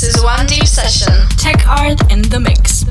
This is One Deep Session. Tech Art in the Mix.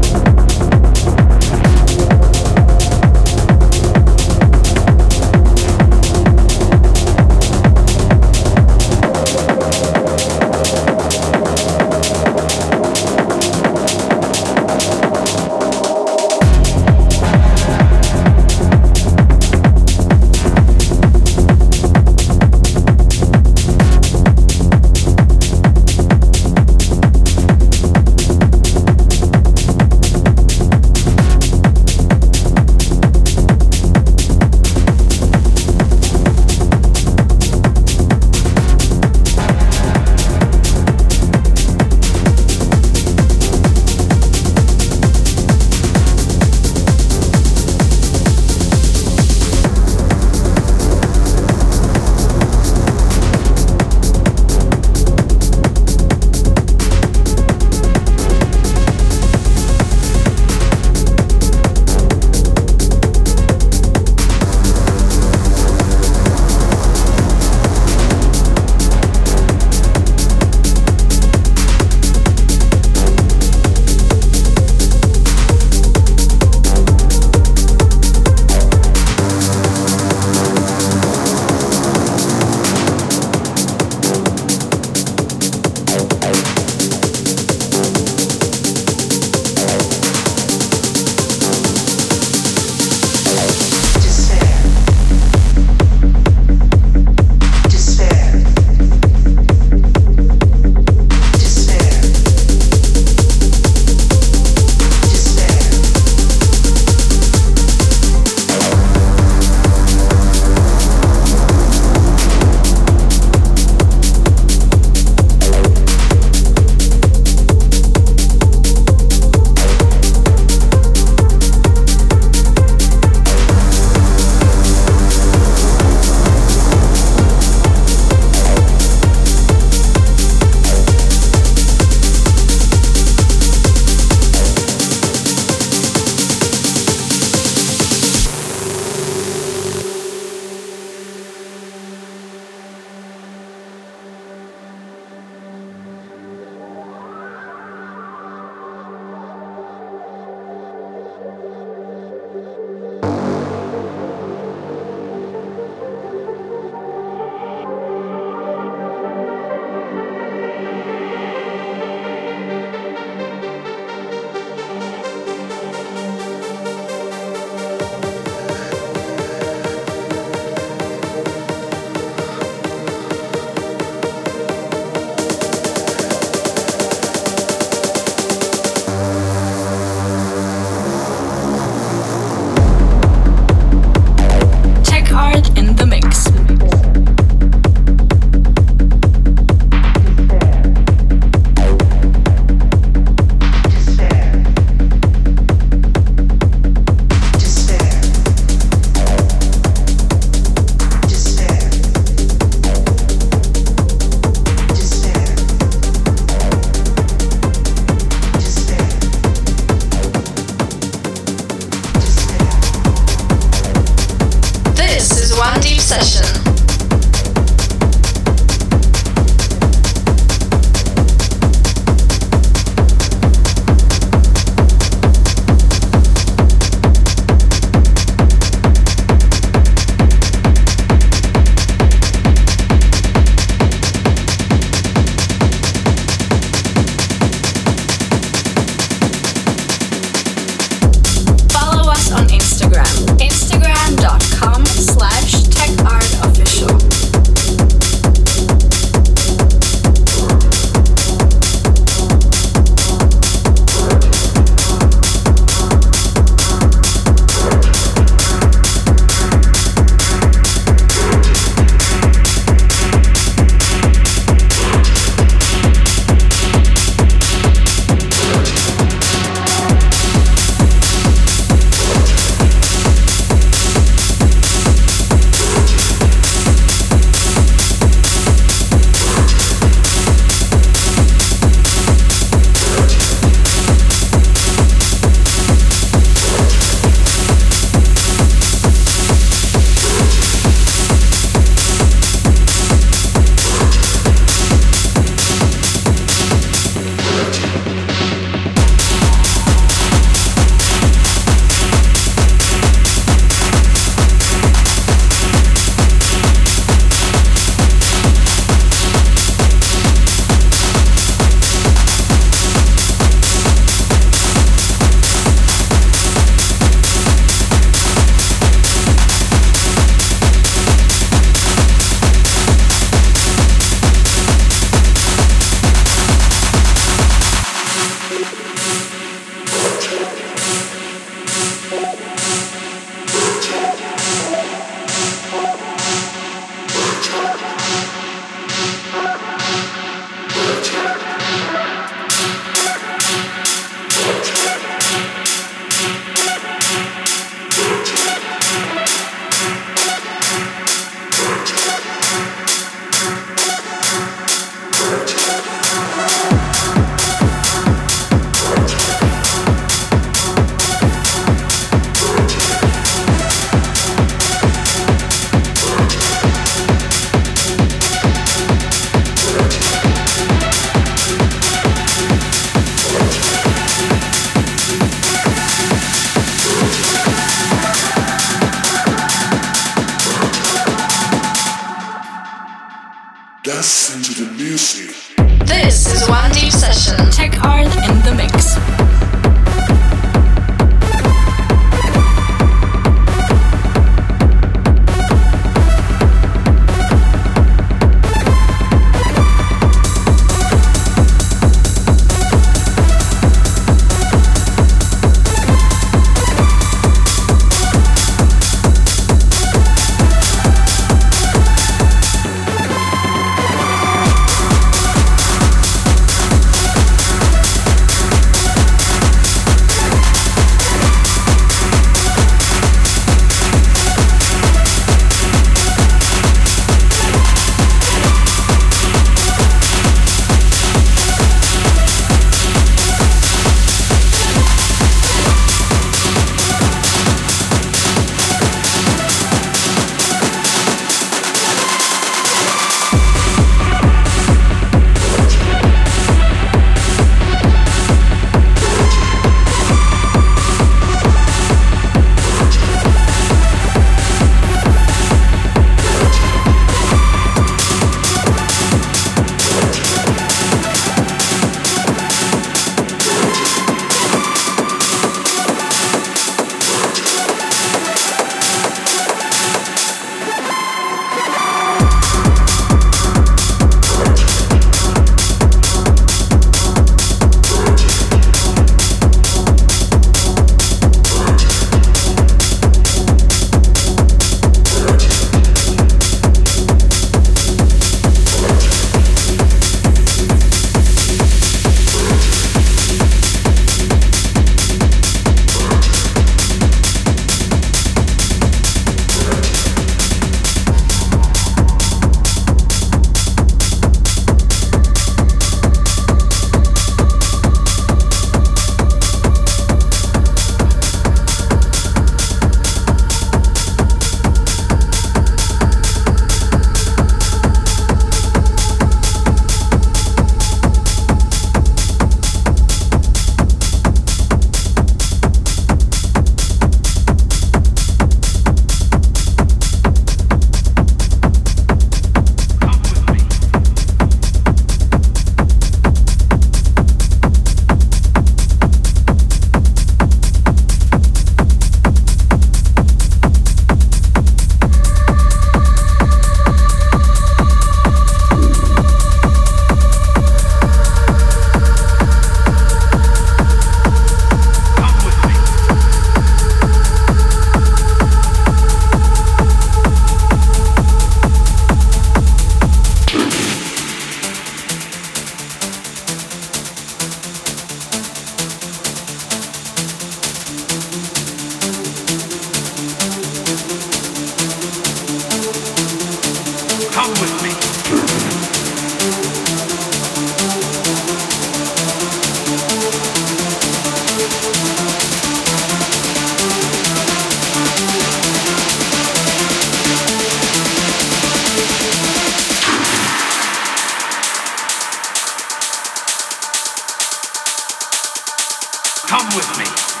Come with me.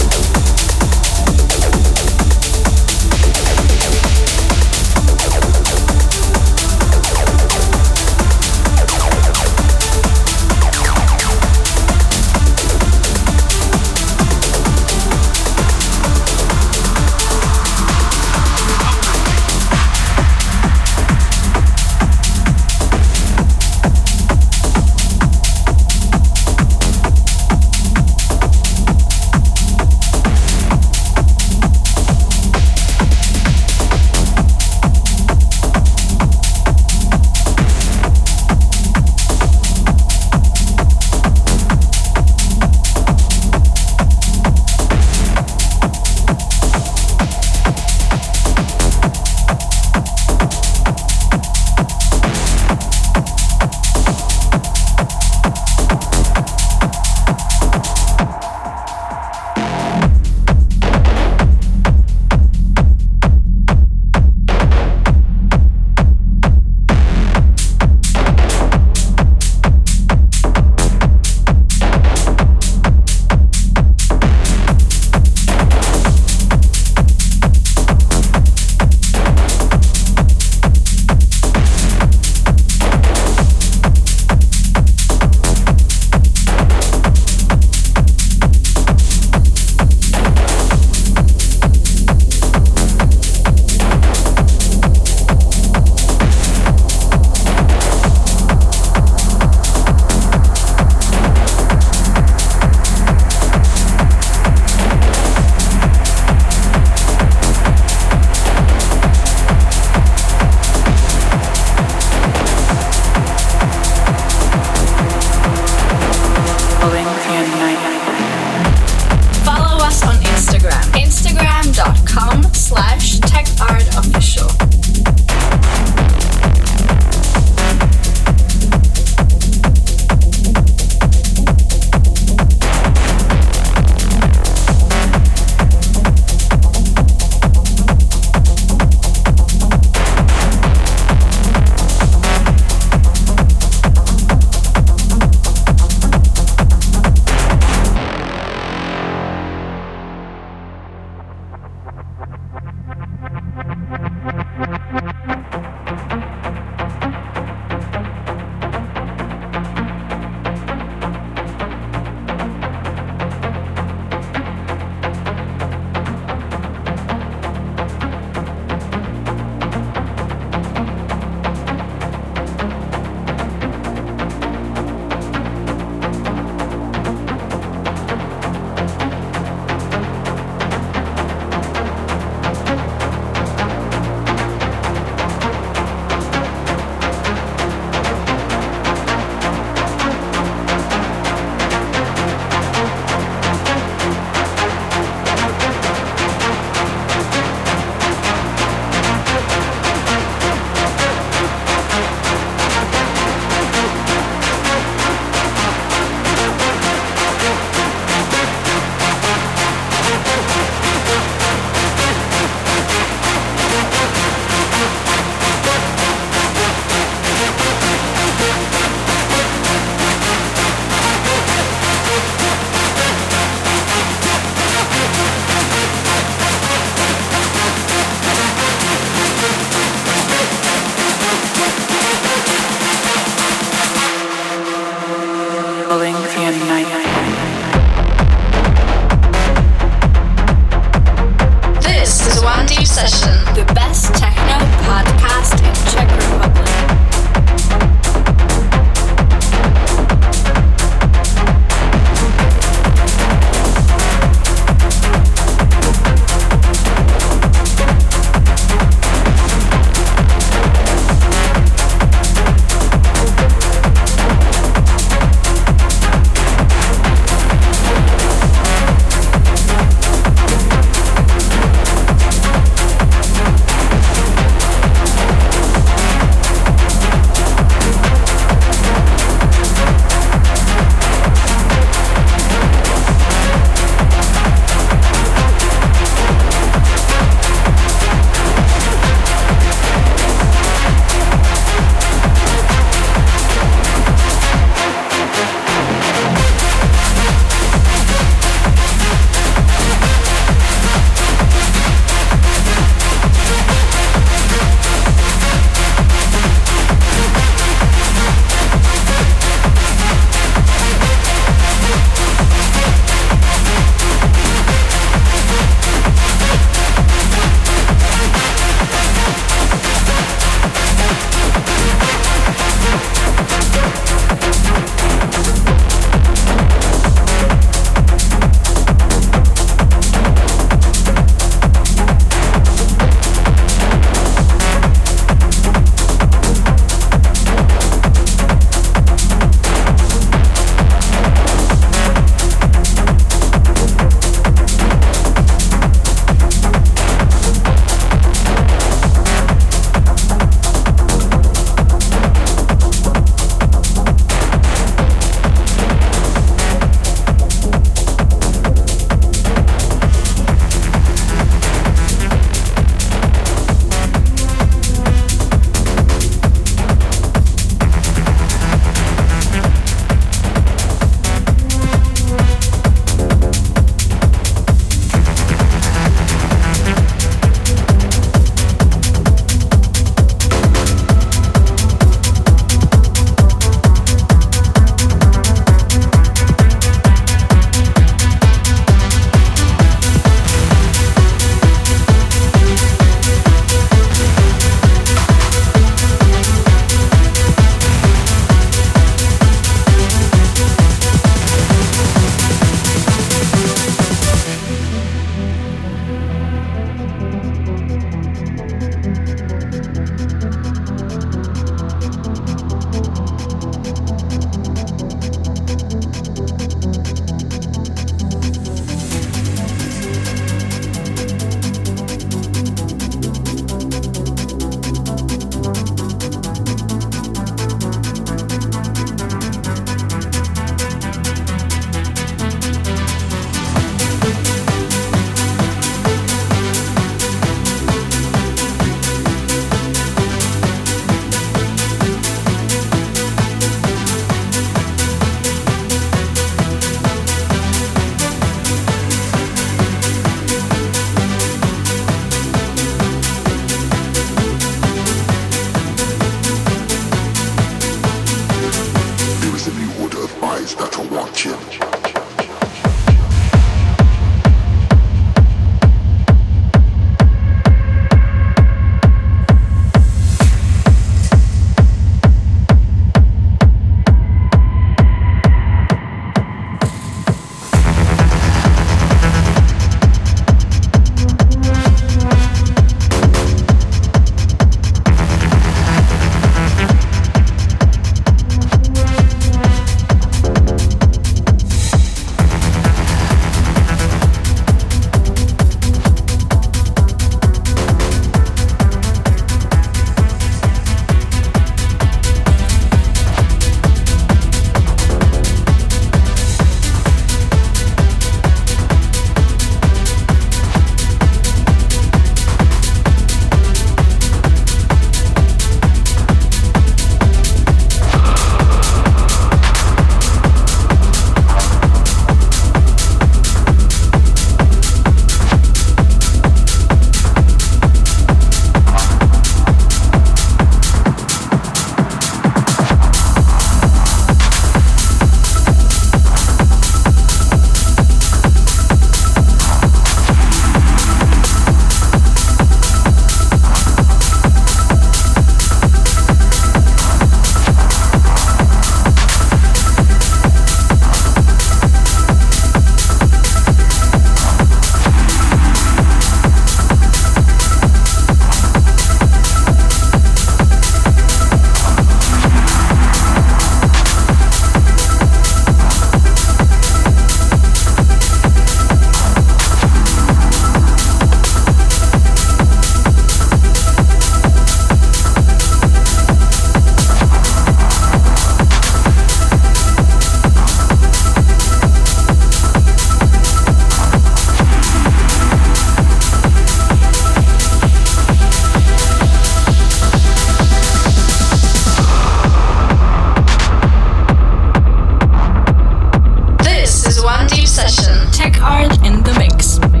Session. Tech Art in the Mix.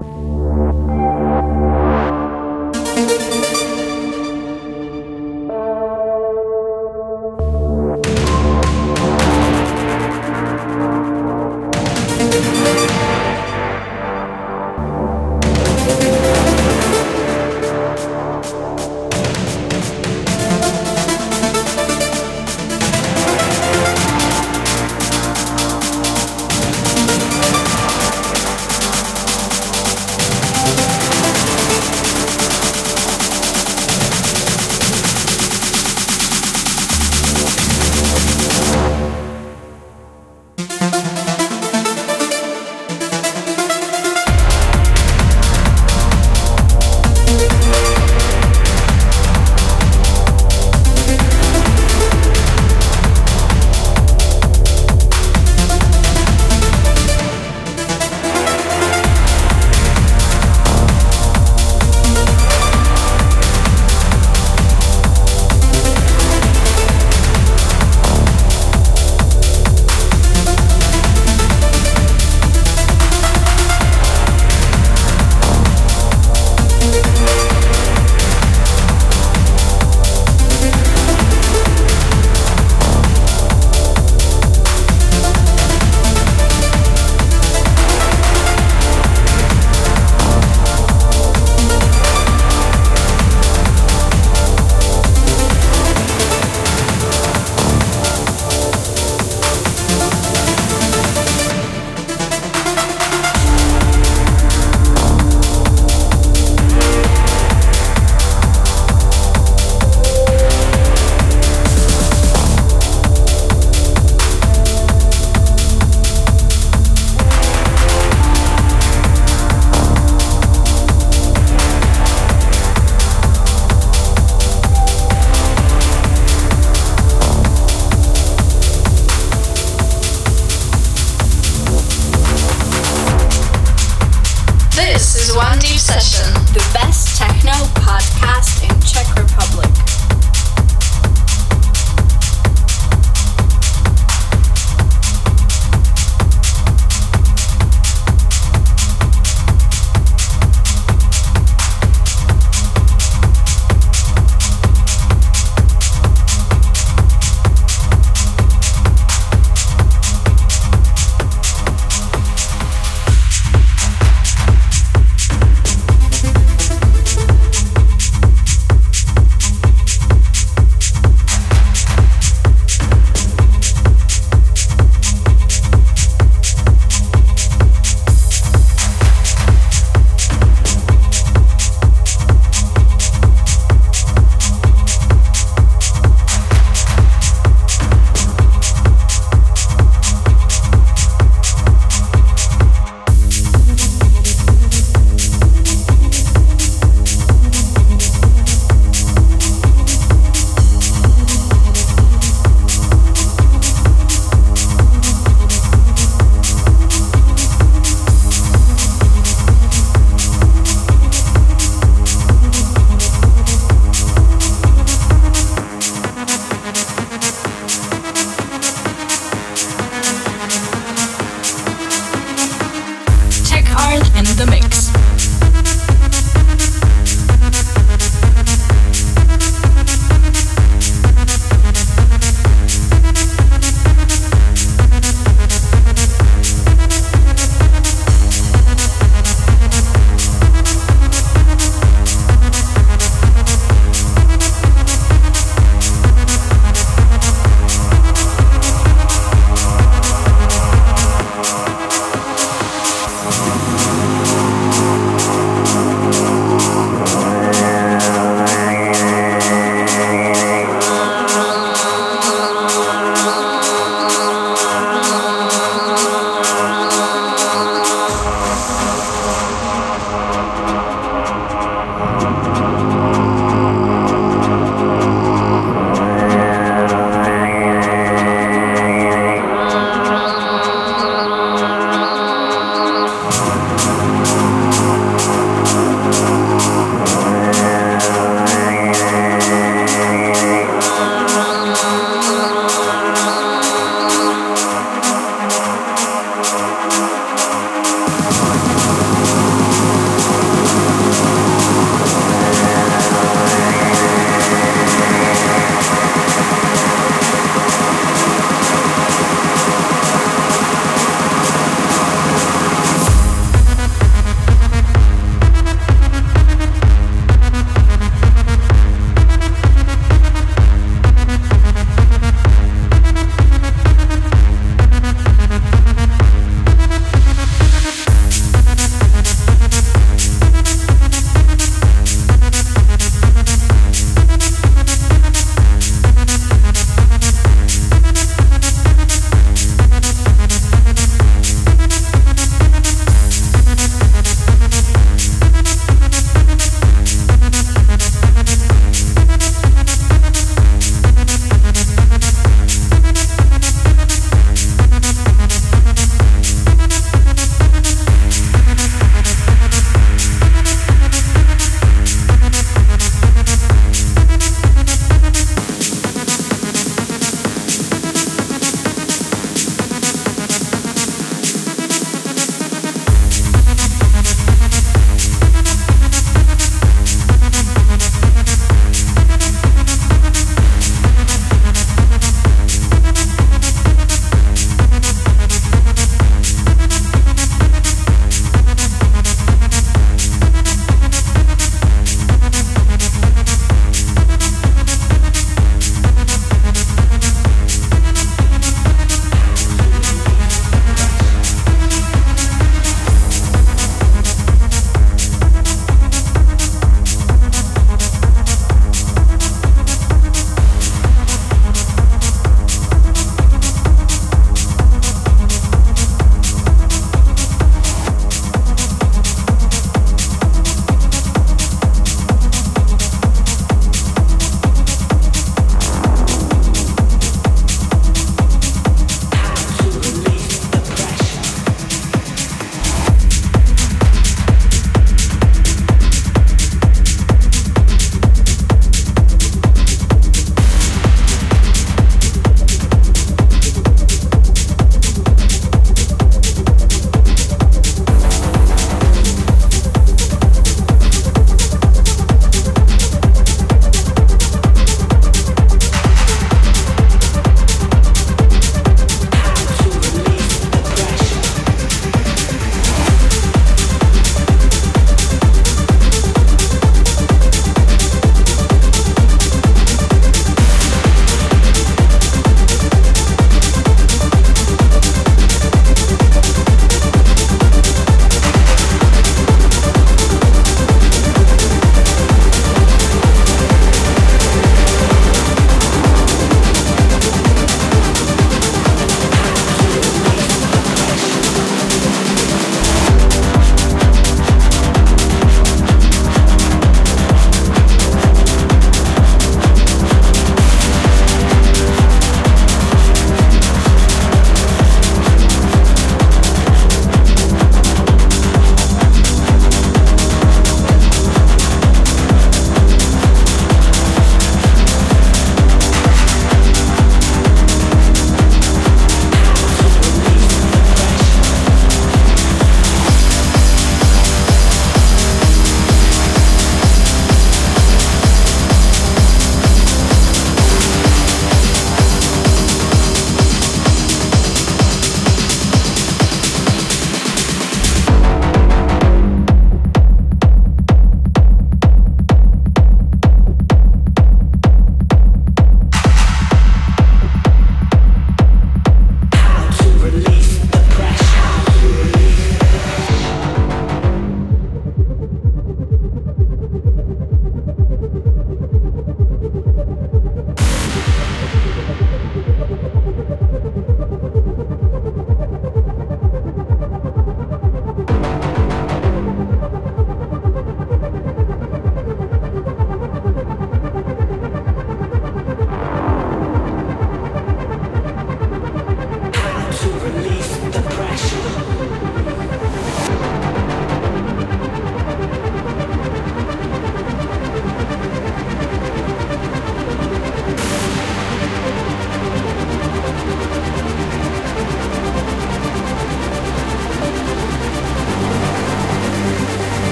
Bye.